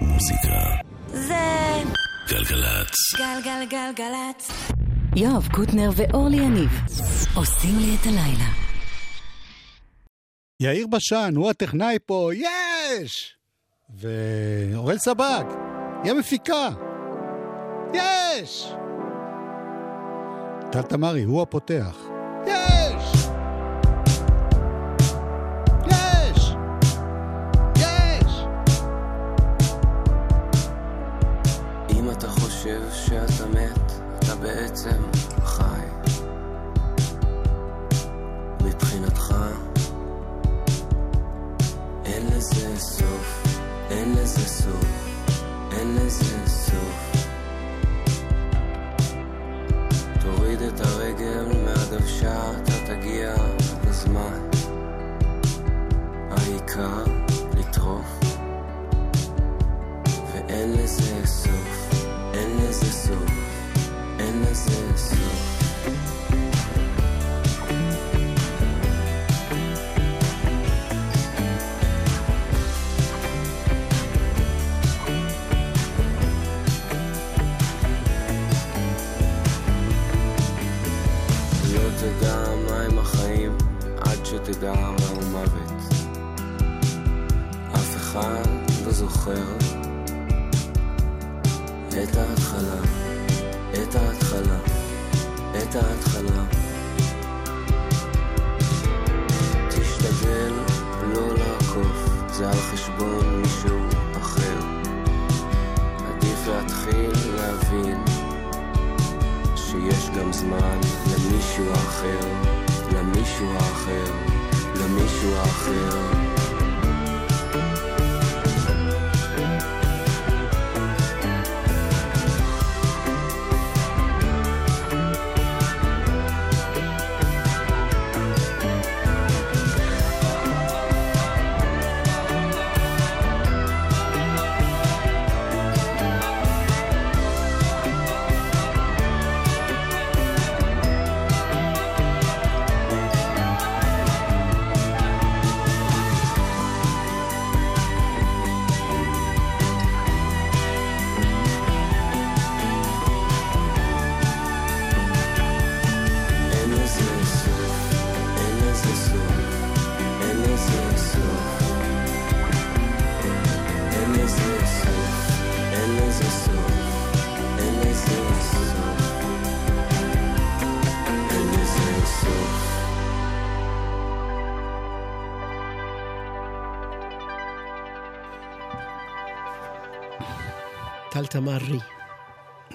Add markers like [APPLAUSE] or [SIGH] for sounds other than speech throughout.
מוזיקה. זה גלגלצ. גלגלגלגלצ. יואב קוטנר ואורלי יניב עושים לי את הלילה. יאיר בשן, הוא הטכנאי פה, יש! ואורל סבג, היא המפיקה, יש! טל תמרי, הוא הפותח, יש! חושב שאתה מת, אתה בעצם חי. מבחינתך, אין לזה סוף, אין לזה סוף, אין לזה סוף. תוריד את הרגל מהדוושה, אתה תגיע בזמן. העיקר לטרוף. ואין לזה סוף, לזה סוף, אין לזה סוף. שתדע מהו מוות. אף אחד לא זוכר את ההתחלה, את ההתחלה, את ההתחלה. תשתדל לא לעקוף, זה על חשבון מישהו אחר. עדיף להתחיל להבין שיש גם זמן למישהו אחר, למישהו אחר, למישהו אחר.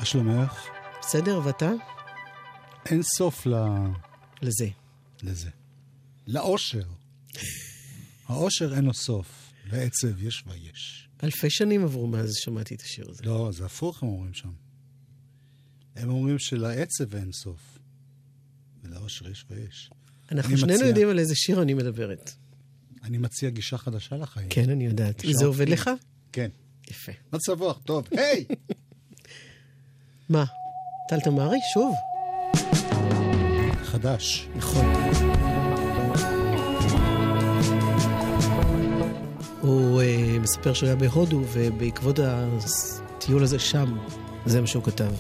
מה שלומך? בסדר, ואתה? אין סוף ל... לזה. לזה. לאושר. האושר אין לו סוף, לעצב יש ויש. אלפי שנים עברו מאז שמעתי את השיר הזה. לא, זה הפוך הם אומרים שם. הם אומרים שלעצב אין סוף, ולאושר יש ויש. אנחנו שנינו מציע- יודעים על איזה שיר אני מדברת. אני מציע גישה חדשה לחיים. כן, אני יודעת. זה עובד לך? כן. יפה. מצב רוח, טוב. היי! [LAUGHS] מה? טל תמרי? שוב? חדש. נכון. הוא uh, מספר שהוא היה בהודו, ובעקבות הטיול הזה שם, זה מה שהוא כתב.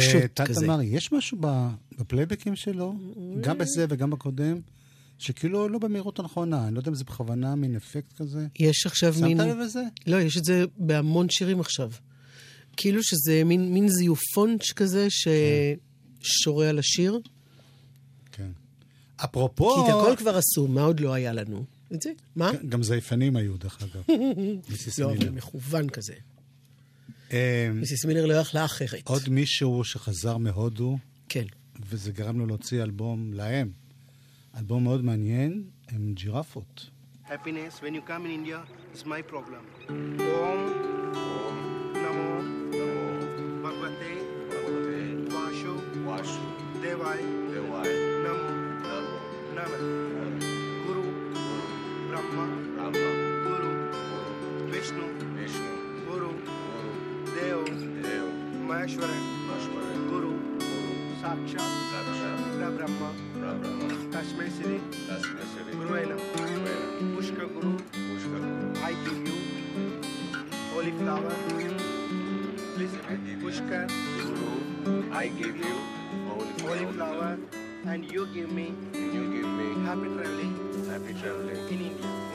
פשוט אה, כזה. תמרי, יש משהו בפלייבקים שלו, גם בזה וגם בקודם, שכאילו לא במהירות הנכונה, אני לא יודע אם זה בכוונה, מין אפקט כזה. יש עכשיו מין... שמת לב לזה? לא, יש את זה בהמון שירים עכשיו. כאילו שזה מין, מין זיופון כזה ששורה על השיר. כן. אפרופו... כי את הכל כבר עשו, מה עוד לא היה לנו? את זה? מה? כן, גם זייפנים היו, דרך אגב. [LAUGHS] לא, אבל. מכוון כזה. אה, מיסיס מילר לא יכלה אחרת. עוד מישהו שחזר מהודו, כן. וזה גרם לו להוציא אלבום להם. אלבום מאוד מעניין, הם ג'ירפות. Happiness, when you come in India, is my problem. Om, Namo, Bhagavate, Vashu, Devai, Namo, Nanak, Guru, Brahma, Guru, Maheshwar महेश्वर गुरु साक्षात् साक्षात् परब्रह्म परब्रह्म तस्मै श्री गुरु I give you holy flower please pushkar guru i give you holy flower, holy flower and you give me you give me happy traveling happy traveling. in india.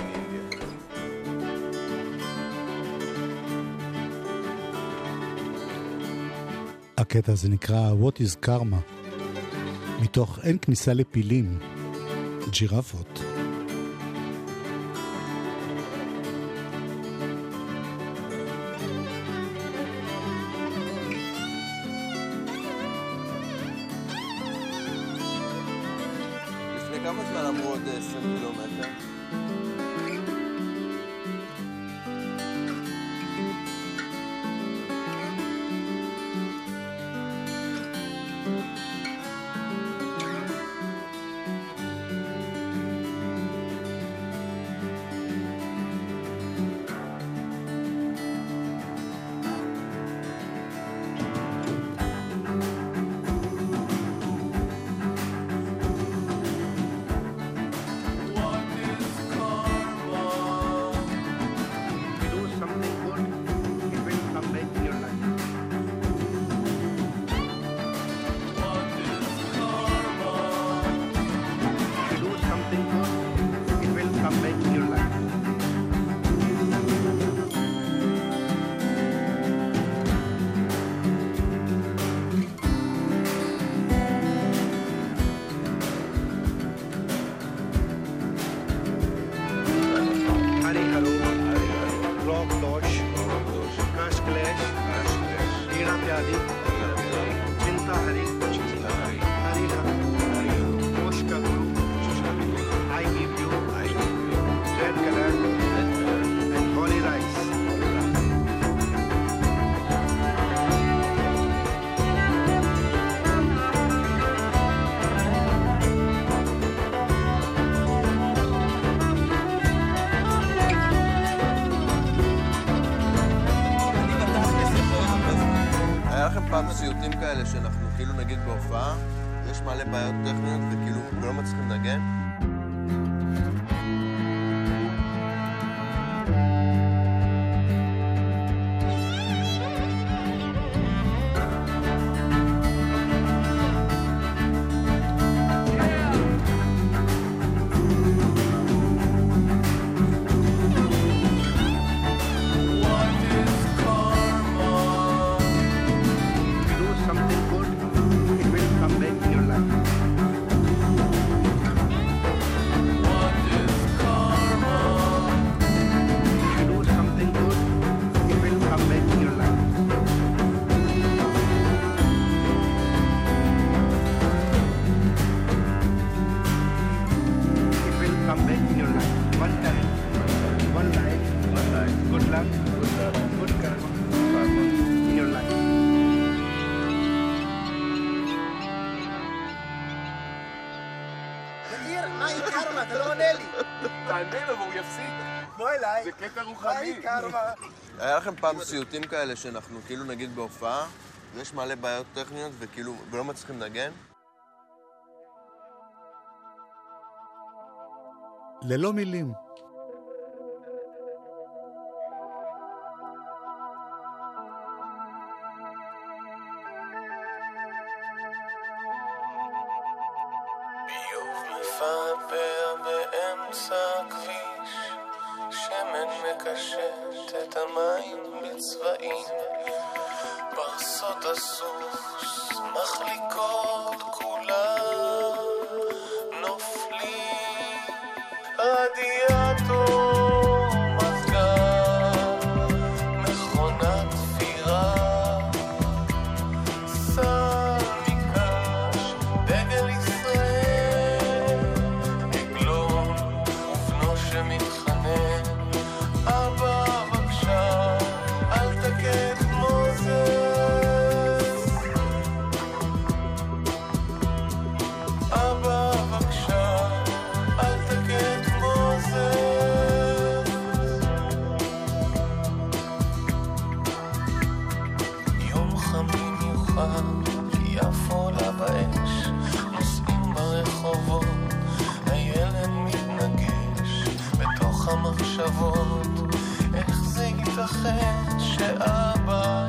הקטע הזה נקרא What is Karma, מתוך אין כניסה לפילים, ג'ירפות. מלא בעיות טכניות וכאילו לא מצליחים לנגן. לכם פעם סיוטים כאלה שאנחנו כאילו נגיד בהופעה, ויש מלא בעיות טכניות וכאילו, ולא מצליחים לנגן? ללא מילים. ביוב נפל באמצע הכביש השמן מקשט את המים בצבעים, פרסות הסוס מחליקות הכתבות, איך זה ייתכן שאבא...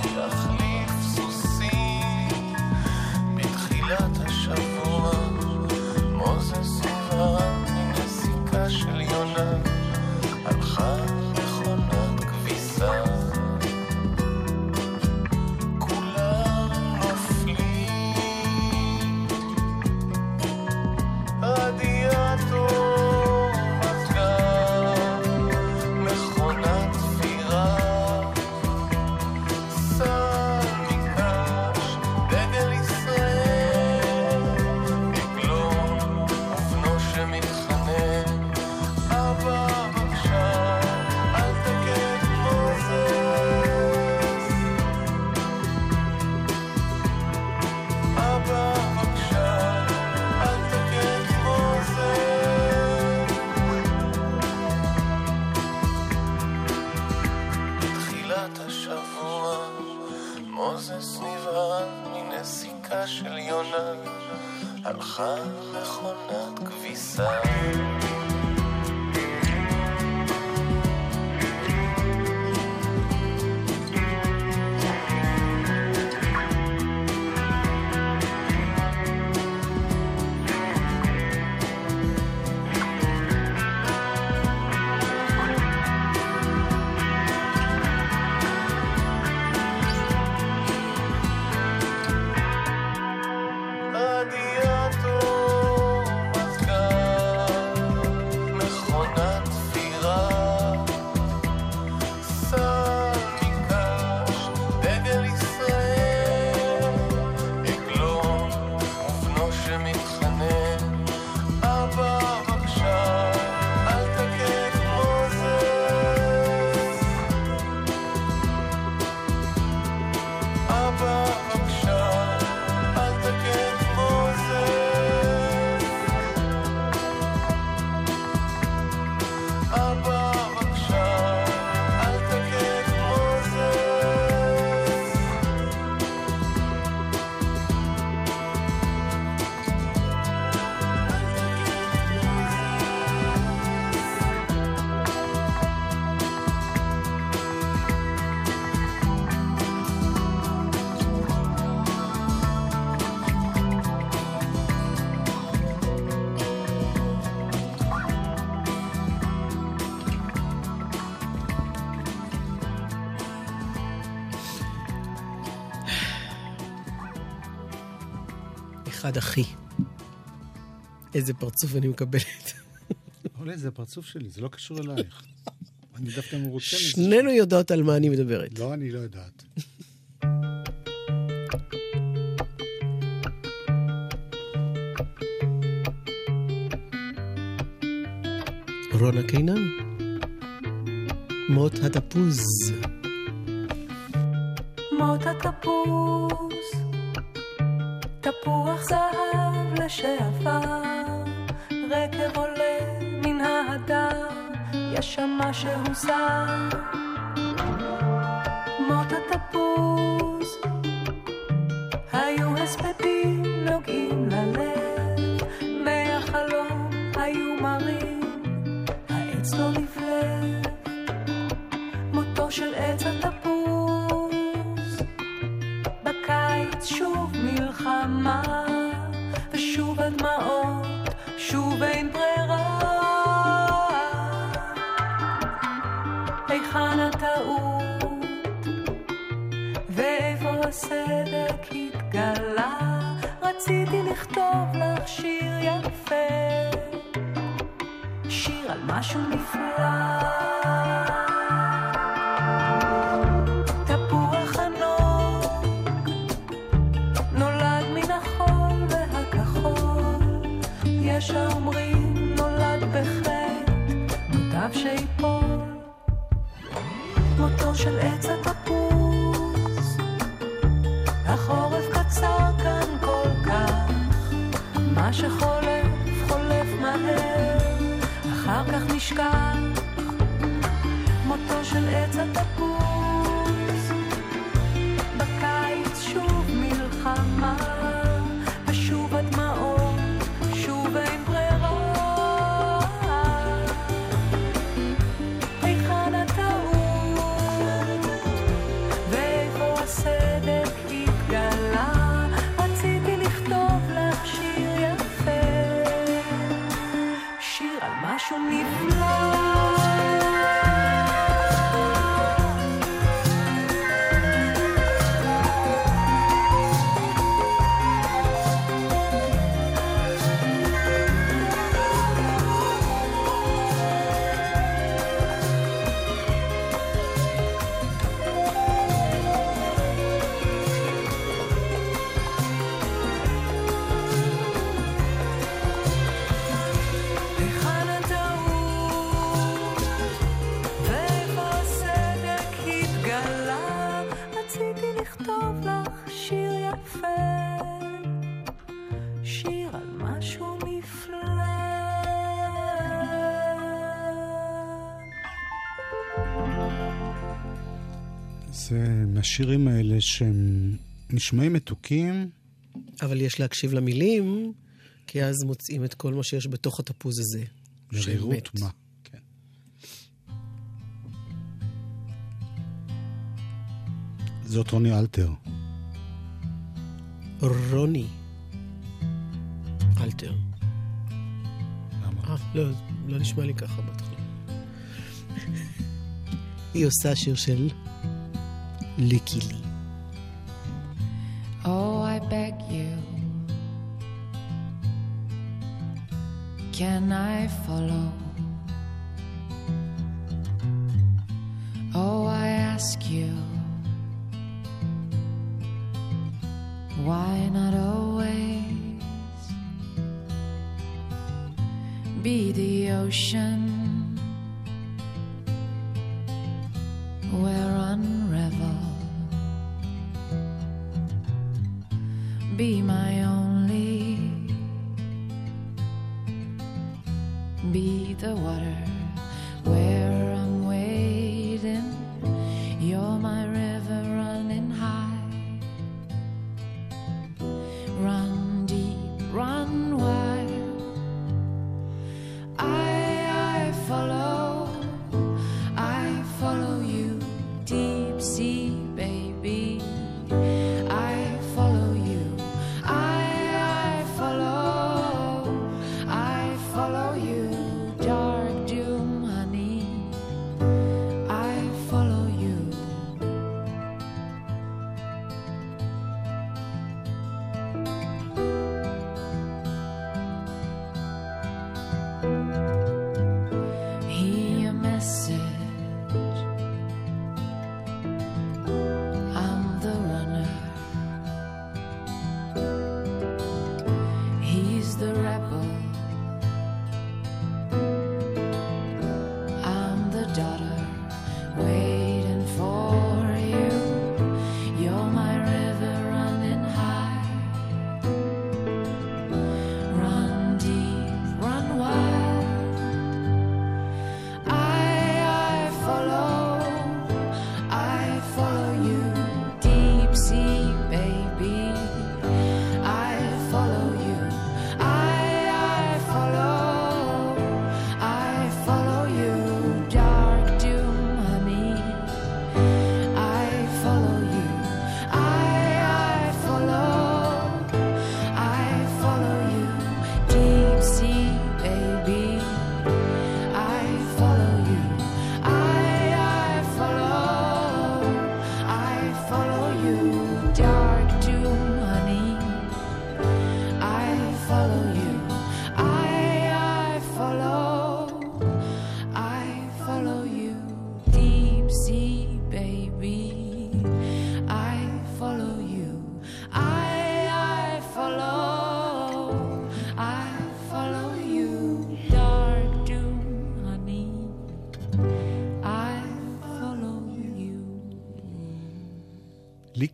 אחד אחי. איזה פרצוף אני מקבלת. אולי זה הפרצוף שלי, זה לא קשור אלייך. אני דווקא מרוצה מזה. שנינו יודעות על מה אני מדברת. לא, אני לא יודעת. רונה קינן. מות התפוז. מות התפוז, תפוח זהב לשעבר, רקב עולה מן ההדר, יש שם משהו זר. שיר על משהו זה מהשירים האלה שהם נשמעים מתוקים, אבל יש להקשיב למילים, כי אז מוצאים את כל מה שיש בתוך התפוז הזה. מרירות. מה. כן. זאת רוני אלתר. רוני. אלתר. למה? אה, לא, לא נשמע לי ככה בהתחלה. [LAUGHS] היא עושה שיר של luckily. Oh, I beg you, can I follow? Oh, I ask you, why not always be the ocean? Be my only. Be the water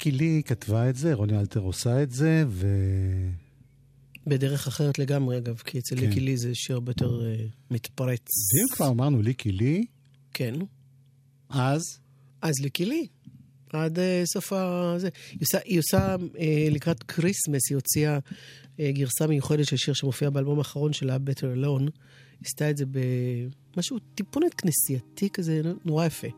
ליקי לי כתבה את זה, רוני אלתר עושה את זה, ו... בדרך אחרת לגמרי, אגב, כי אצל כן. ליקי לי זה שיר הרבה יותר אה, מתפרץ. ואם כבר אמרנו ליקי לי, כן. אז אז ליקי לי. עד אה, סוף ה... זה. היא עושה, היא עושה אה, לקראת כריסמס, היא הוציאה אה, גרסה מיוחדת של שיר שמופיע באלבום האחרון שלה, Better Alone. היא עשתה את זה במשהו טיפונת כנסייתי כזה, נורא יפה.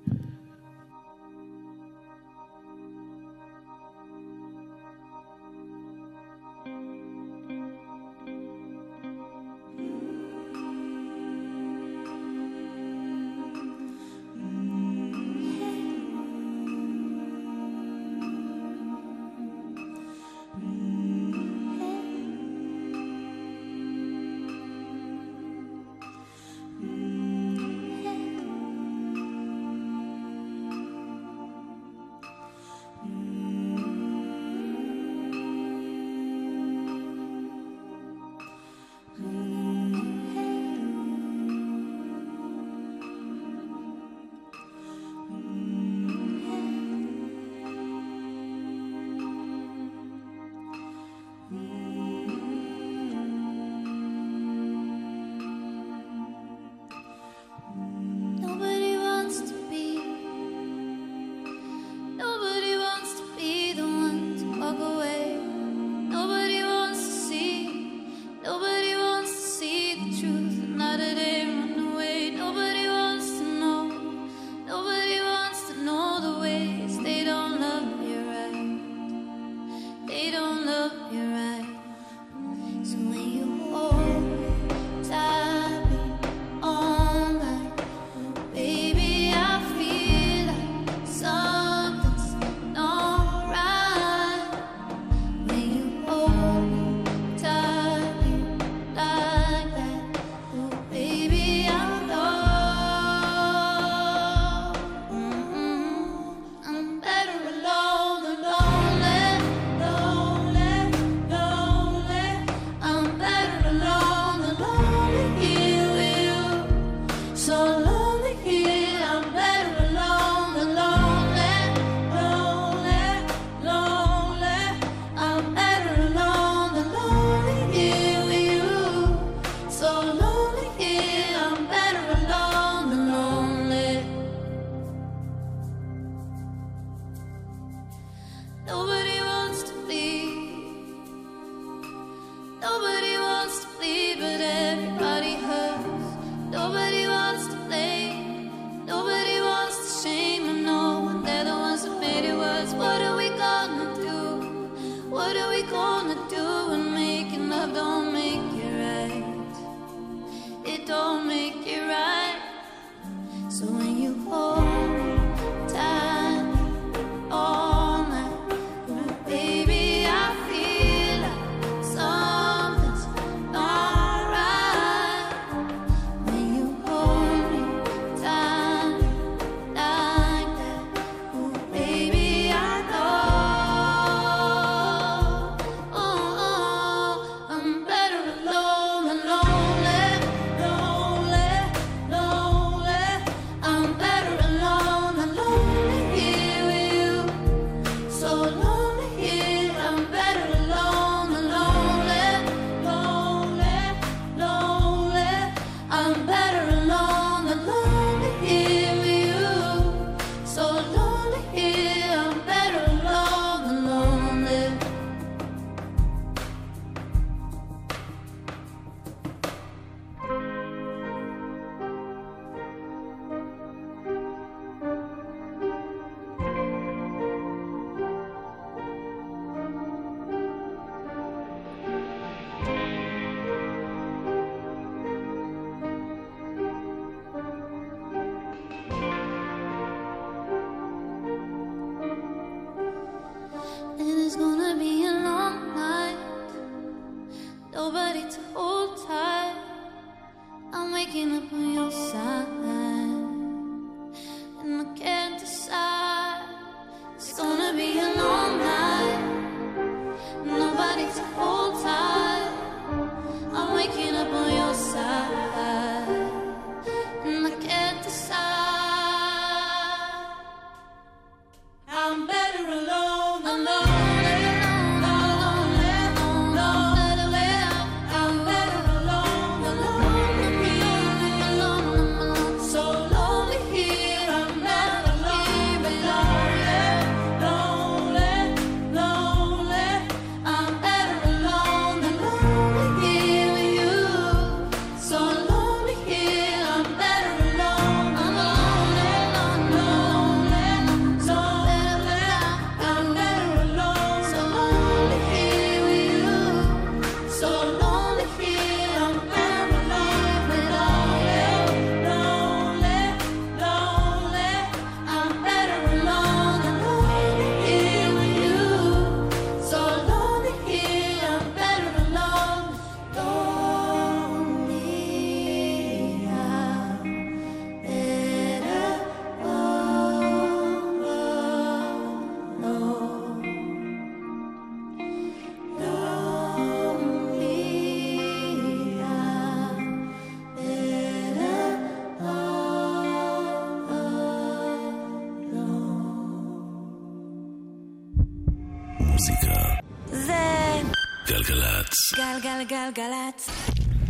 גלגלגלגלצ.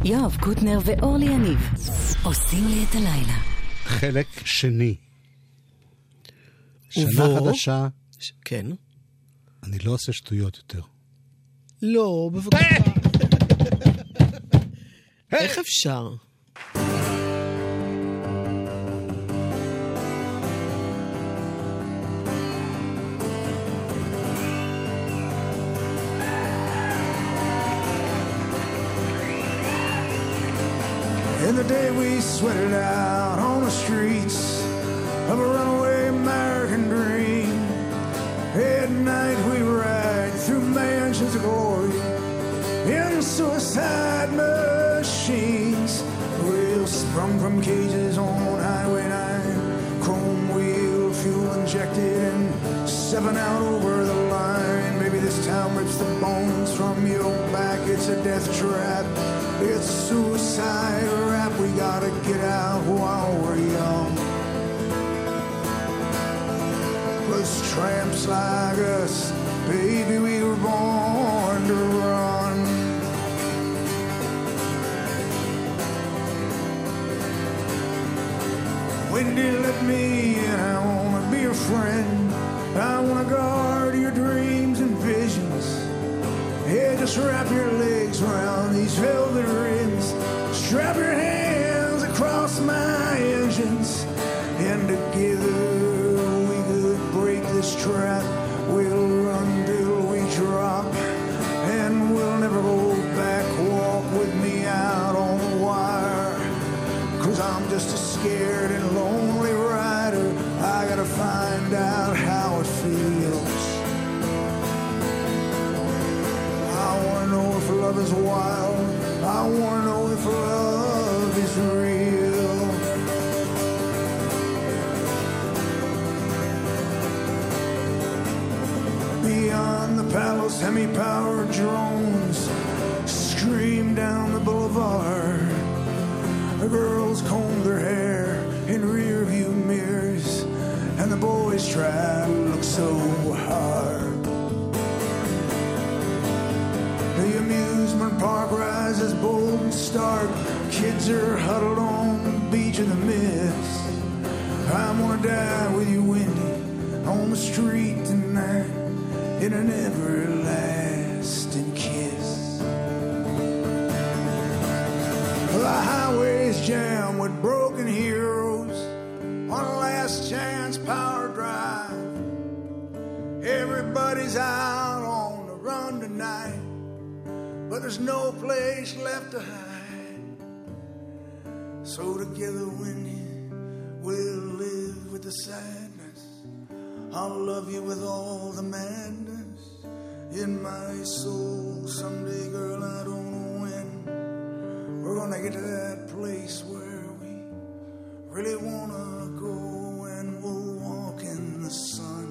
יואב קוטנר ואורלי יניב עושים לי את הלילה. חלק שני. שנה ובו- חדשה, כן. אני לא עושה שטויות יותר. לא, בבקשה. [LAUGHS] איך אפשר? In the day we sweated out on the streets of a runaway American dream. At night we ride through mansions of glory in suicide machines. We'll sprung from cages on Highway 9, chrome wheel, fuel injected, and seven out over the line. Maybe this town rips the bones from your back. It's a death trap. It's suicide rap. We gotta get out while we're young. Plus tramps like us, baby, we were born to run. Wendy, let me in. I wanna be your friend. I wanna guard your dreams and visions. Yeah, just wrap your legs around these velvet. Strap your hands across my engines. And together we could break this trap. We'll run till we drop. And we'll never go back. Walk with me out on the wire. Cause I'm just a scared and lonely rider. I gotta find out how it feels. I wanna know if love is wild. I wanna semi-powered drones scream down the boulevard. The girls comb their hair in rearview mirrors, and the boys try to look so hard. The amusement park rises bold and stark. Kids are huddled on the beach in the mist. I'm gonna die with you, Wendy, on the street tonight in an everlasting kiss. The highways jam with broken heroes on a last chance power drive. Everybody's out on the run tonight, but there's no place left to hide. So together, Wendy, we'll live with the sadness. I'll love you with all the madness in my soul. Someday, girl, I don't know when. We're gonna get to that place where we really wanna go and we'll walk in the sun.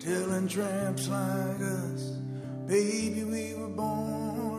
Telling tramps like us, baby, we were born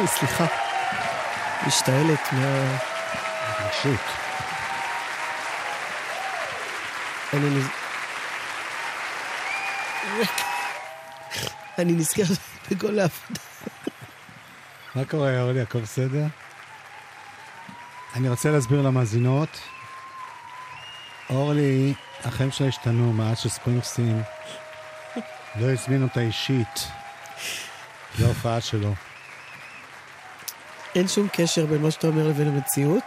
אוי, סליחה. משתעלת מה... התרגשות. אני נז... אני נזכר בכל העבודה. מה קורה, אורלי? הכל בסדר? אני רוצה להסביר למאזינות. אורלי, החיים שלה השתנו מאז שספרינגסטין לא הזמין אותה אישית להופעה שלו. אין שום קשר בין מה שאתה אומר לבין המציאות.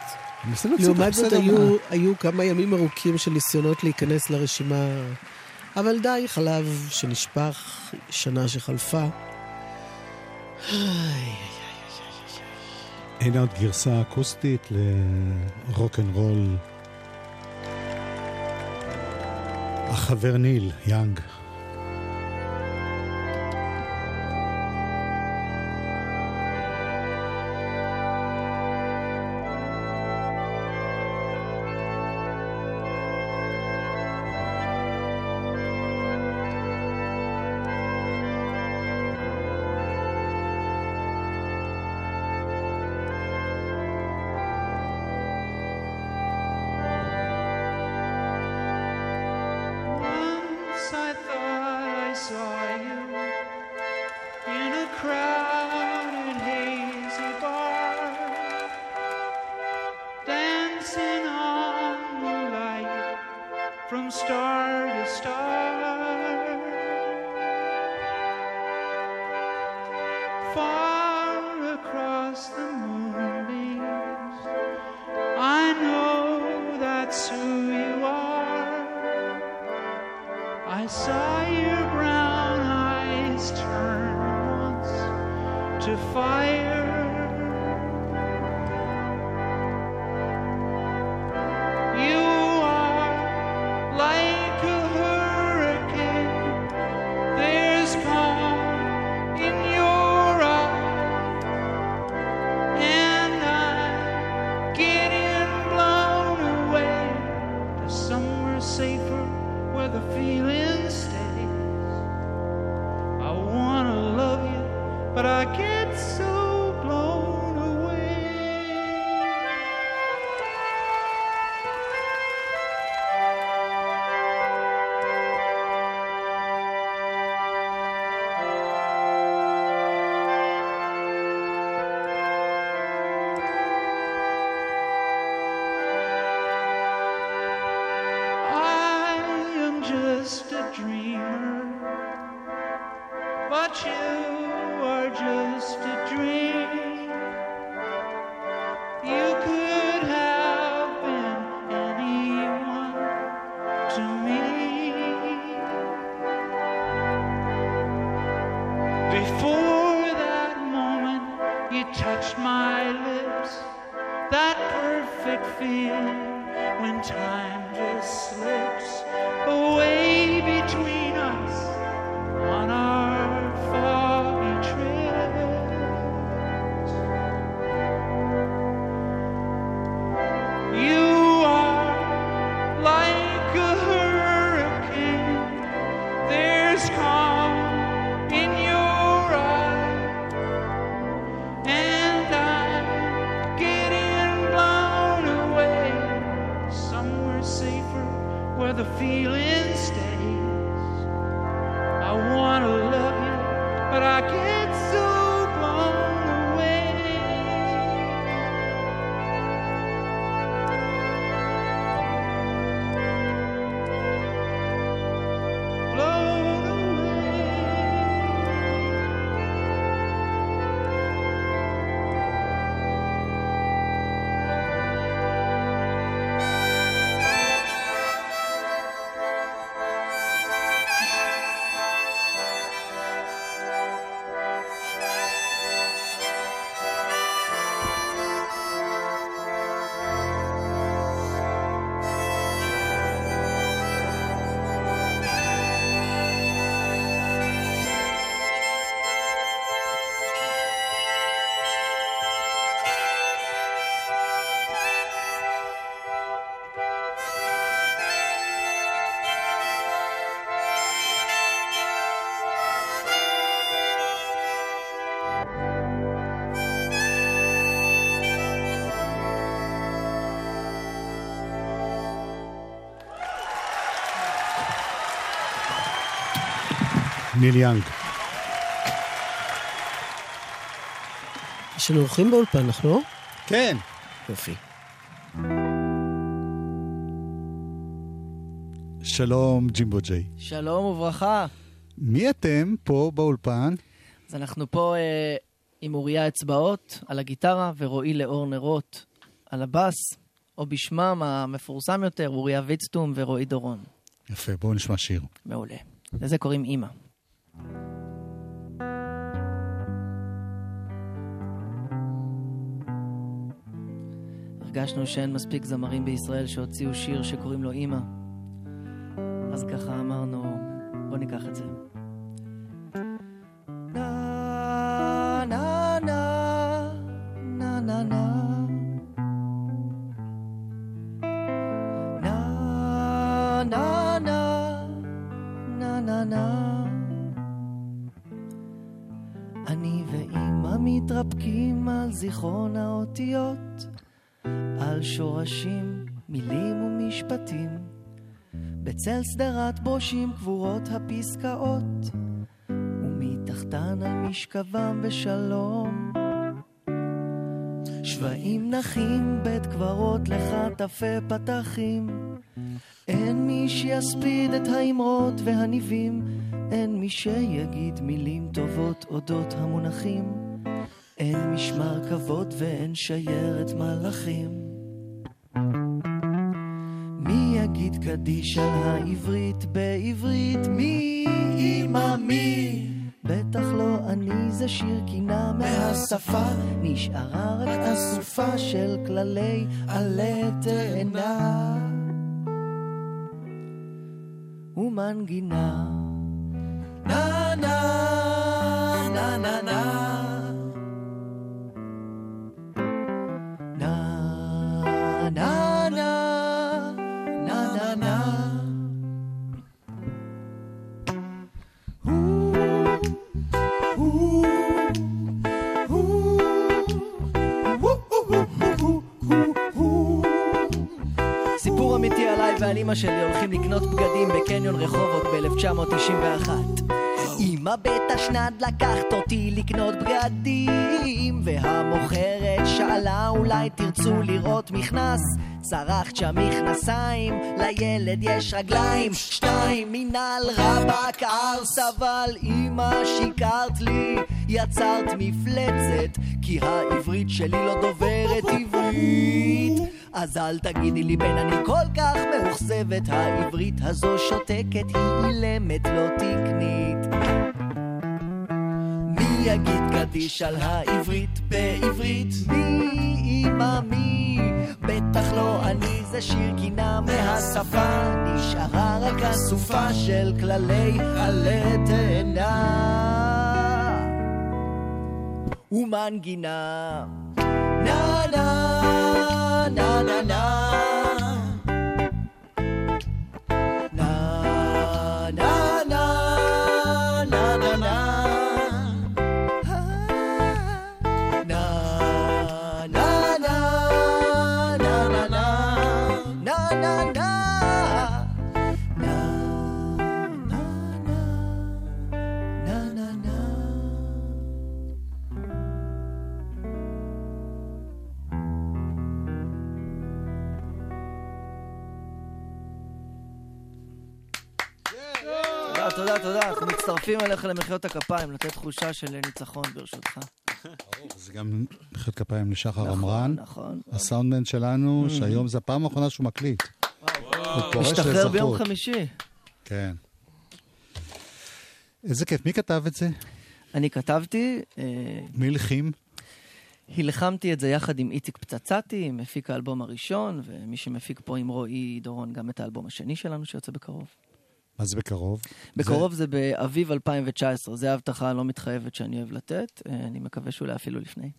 לעומת זאת היו, היו כמה ימים ארוכים של ניסיונות להיכנס לרשימה, אבל די, חלב שנשפך, שנה שחלפה. אין עוד גרסה אקוסטית לרוק אנד רול. החבר ניל, יאנג. I saw your brown eyes turn once to fire. ניל יאנג. יש לנו אורחים באולפן, נכון? כן. יופי. שלום, ג'ימבו ג'יי. שלום וברכה. מי אתם פה באולפן? אז אנחנו פה אה, עם אוריה אצבעות על הגיטרה ורועי לאור נרות על הבאס, או בשמם המפורסם יותר, אוריה ויצטום ורועי דורון. יפה, בואו נשמע שיר. מעולה. לזה קוראים אימא. הרגשנו שאין מספיק זמרים בישראל שהוציאו שיר שקוראים לו אימא. אז ככה אמרנו, בוא ניקח את זה. בצל שדרת בושים קבורות הפסקאות ומתחתן על משכבם בשלום שבעים נחים, בית קברות לחטפי פתחים אין מי שיספיד את האמרות והניבים, אין מי שיגיד מילים טובות אודות המונחים. אין משמר כבוד ואין שיירת מלאכים. קדיש על העברית בעברית? מי אמא מי? בטח לא אני, זה שיר קינה מהשפה, נשארה רק אסופה של כללי עלי תאנה. ומנגינה. נה נה נה נה נה אמא שלי הולכים לקנות בגדים בקניון רחובות ב-1991. אמא השנד לקחת אותי לקנות בגדים והמוכרת שאלה אולי תרצו לראות מכנס? צרחת שם מכנסיים, לילד יש רגליים. שתיים מנהל רבאק ארס אבל אמא שיקרת לי. יצרת מפלצת כי העברית שלי לא דוברת עברית אז אל תגידי לי בן אני כל כך מאוכזבת. העברית הזו שותקת היא אילמת לא תקנית. מי יגיד קדיש על העברית בעברית? מי אמא מי? בטח לא אני זה שיר קינה מהשפה. נשארה רק אסופה של כללי עלי תאנה ומנגינה na na na na na. תודה, תודה, תודה. אנחנו מצטרפים אליך למחיאות הכפיים, לתת תחושה של ניצחון, ברשותך. זה גם מחיאות כפיים לשחר נכון, עמרן, נכון. הסאונדמן שלנו, Mm. שהיום זו הפעם האחרונה שהוא מקליט. הוא פורש משתחרר ביום. חמישי. כן. איזה כיף, מי כתב את זה? אני כתבתי, אה, מי הלחים? הלחמתי את זה יחד עם איציק פצצתי, מפיק האלבום הראשון, ומי שמפיק פה עם רועי דורון גם את האלבום השני שלנו שיוצא בקרוב. מה זה בקרוב? בקרוב זה באביב 2019, זו ההבטחה הלא מתחייבת שאני אוהב לתת, אה, אני מקווה שאולי אפילו לפני.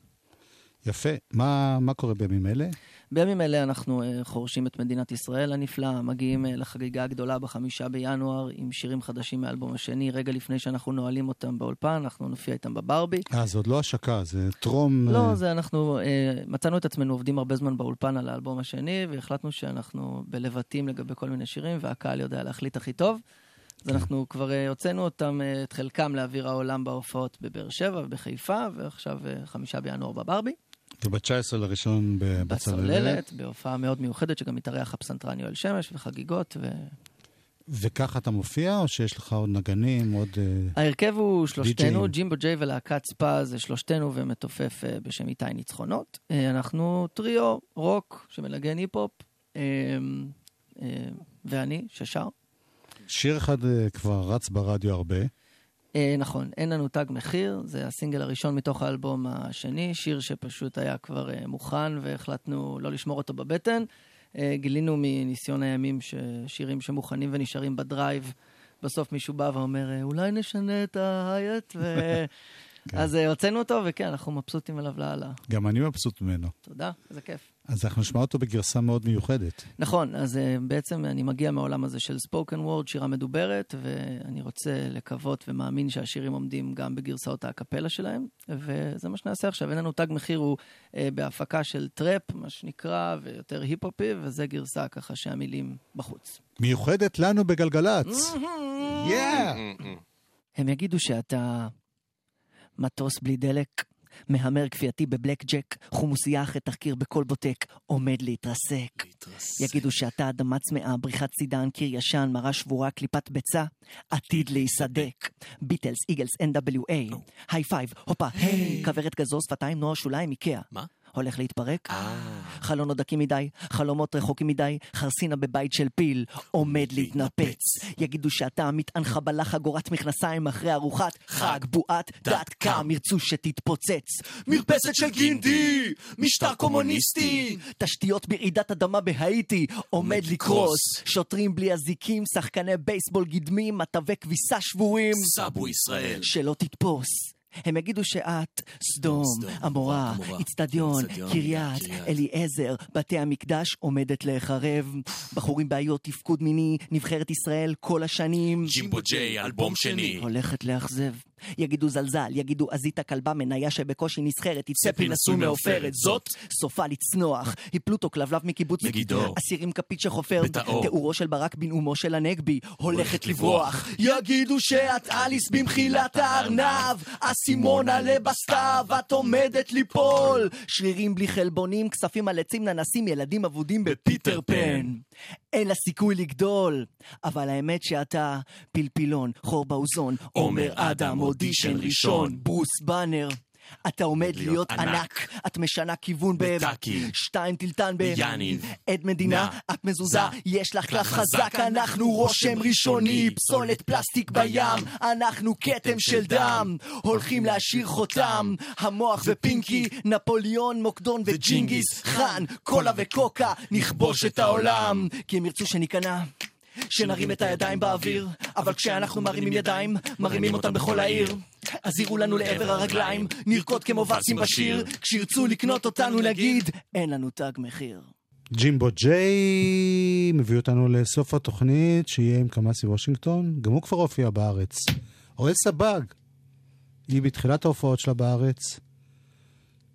יפה. מה, מה קורה בימים אלה? בימים אלה אנחנו אה, חורשים את מדינת ישראל הנפלאה, מגיעים אה, לחגיגה הגדולה בחמישה בינואר עם שירים חדשים מהאלבום השני, רגע לפני שאנחנו נועלים אותם באולפן, אנחנו נופיע איתם בברבי. אה, זה עוד לא השקה, זה טרום... לא, אה, זה אנחנו מצאנו את עצמנו עובדים הרבה זמן באולפן על האלבום השני, והחלטנו שאנחנו בלבטים לגבי כל מיני שירים, והקהל יודע להחליט הכי טוב. אז אנחנו כבר הוצאנו אותם, את חלקם לאוויר העולם בהופעות בבאר שבע ובחיפה, ועכשיו חמישה בינואר בברבי. וב-19 לראשון בצוללת. בצוללת, בהופעה מאוד מיוחדת, שגם מתארח הפסנתרן יואל שמש, וחגיגות, ו... וככה אתה מופיע, או שיש לך עוד נגנים, עוד... אה, ההרכב הוא שלושתנו? ג'ימבו ג'יי ולהקת ספא זה שלושתנו ומתופף אה, בשם איתי ניצחונות. אה, אנחנו טריו, רוק, שמנגן היפ-הופ, ואני, ששר. שיר אחד כבר רץ ברדיו הרבה. אה, נכון, אין לנו תג מחיר, זה הסינגל הראשון מתוך האלבום השני, שיר שפשוט היה כבר אה, מוכן והחלטנו לא לשמור אותו בבטן. אה, גילינו מניסיון הימים ששירים שמוכנים ונשארים בדרייב, בסוף מישהו בא ואומר, אולי נשנה את ה hi-hat, ו... [LAUGHS] אז אה, הוצאנו אותו, וכן, אנחנו מבסוטים עליו לאללה. גם אני מבסוט ממנו. תודה, איזה כיף. אז אנחנו נשמע אותו בגרסה מאוד מיוחדת. נכון, אז אה, בעצם אני מגיע מהעולם הזה של spoken word, שירה מדוברת, ואני רוצה לקוות ומאמין שהשירים עומדים גם בגרסאות האקפלה שלהם, וזה מה שנעשה עכשיו. אין לנו תג מחיר, הוא אה, בהפקה של טראפ, מה שנקרא, ויותר היפ-הופי, וזה גרסה ככה שהמילים בחוץ. מיוחדת לנו בגלגלצ. הם יגידו שאתה מטוס בלי דלק, מהמר כפייתי בבלק ג'ק, חומוסייה אחרי תחקיר בכלבוטק, עומד להתרסק. יגידו שאתה אדמה צמאה, בריחת סידן, קיר ישן, מרה שבורה, קליפת ביצה, עתיד להיסדק. ביטלס, איגלס, NWA, היי פייב, הופה, היי, כוורת גזוז, שפתיים, נוער שוליים, איקאה. מה? הולך להתפרק? חלונות דקים מדי, חלומות רחוקים מדי, חרסינה בבית של פיל, עומד להתנפץ. יגידו שאתה מטען חבלה חגורת מכנסיים אחרי ארוחת חג, בועת דת קם, ירצו שתתפוצץ. מרפסת של גינדי, משטר קומוניסטי, תשתיות ברעידת אדמה בהאיטי, עומד לקרוס. שוטרים בלי אזיקים, שחקני בייסבול גדמים, מטווי כביסה שבורים. סבו ישראל. שלא תתפוס. הם יגידו שאת סדום, עמורה, אצטדיון, קריית, אליעזר, בתי המקדש עומדת להיחרב. בחורים בעיות תפקוד מיני, נבחרת ישראל כל השנים. ג'ימבו ג'יי, אלבום שני. הולכת לאכזב. יגידו זלזל, יגידו עזית כלבה מניה שבקושי נסחרת, פי נשוי מעופרת, זאת סופה לצנוח, היא פלוטו כלבלב מקיבוץ מגידו. אסירים כפית שחופר, בתאו. תיאורו של ברק בנאומו של הנגבי, הולכת לברוח. יגידו שאת אליס במחילת הארנב, אסימון עלה בסתיו, את עומדת ליפול. שרירים בלי חלבונים, כספים על עצים ננסים, ילדים אבודים בפיטר פן. אין לה סיכוי לגדול, אבל האמת שאתה פלפילון, חור באוזון, עומר אדם, אודישן ראשון, בוס באנר. אתה עומד להיות ענק, את משנה כיוון בטאקי. שתיים טילטן ביאניב. עד מדינה. את מזוזה. יש לך קלף חזק. חזק, אנחנו רושם ראשוני, פסולת פלסטיק בים, אנחנו כתם של דם, הולכים להשאיר חותם, המוח ופינקי, נפוליאון, מוקדון וג'ינגיס, חאן, קולה וקוקה, נכבוש את העולם, כי הם ירצו שניכנע. שנרים את הידיים באוויר, אבל כשאנחנו מרימים ידיים, מרימים אותם בכל העיר. אז יראו לנו לעבר הרגליים, נרקוד כמו וסים בשיר, כשירצו לקנות אותנו נגיד, אין לנו תג מחיר. ג'ימבו ג'יי מביא אותנו לסוף התוכנית, שיהיה עם קמאסי וושינגטון. גם הוא כבר הופיע בארץ. אוהל סבג, היא בתחילת ההופעות שלה בארץ.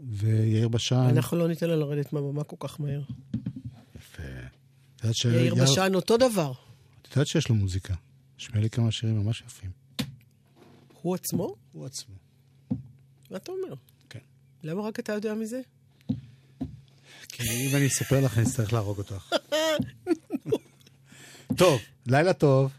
ויאיר בשן. אנחנו לא ניתן לה לרדת מהבמה כל כך מהר. ש- יאיר בשן אותו דבר. את יודעת שיש לו מוזיקה. נשמע לי כמה שירים ממש יפים. הוא עצמו? הוא עצמו. מה אתה אומר? כן. למה רק אתה יודע מזה? כי אם אני אספר לך, אני אצטרך להרוג אותך. [LAUGHS] טוב, לילה טוב.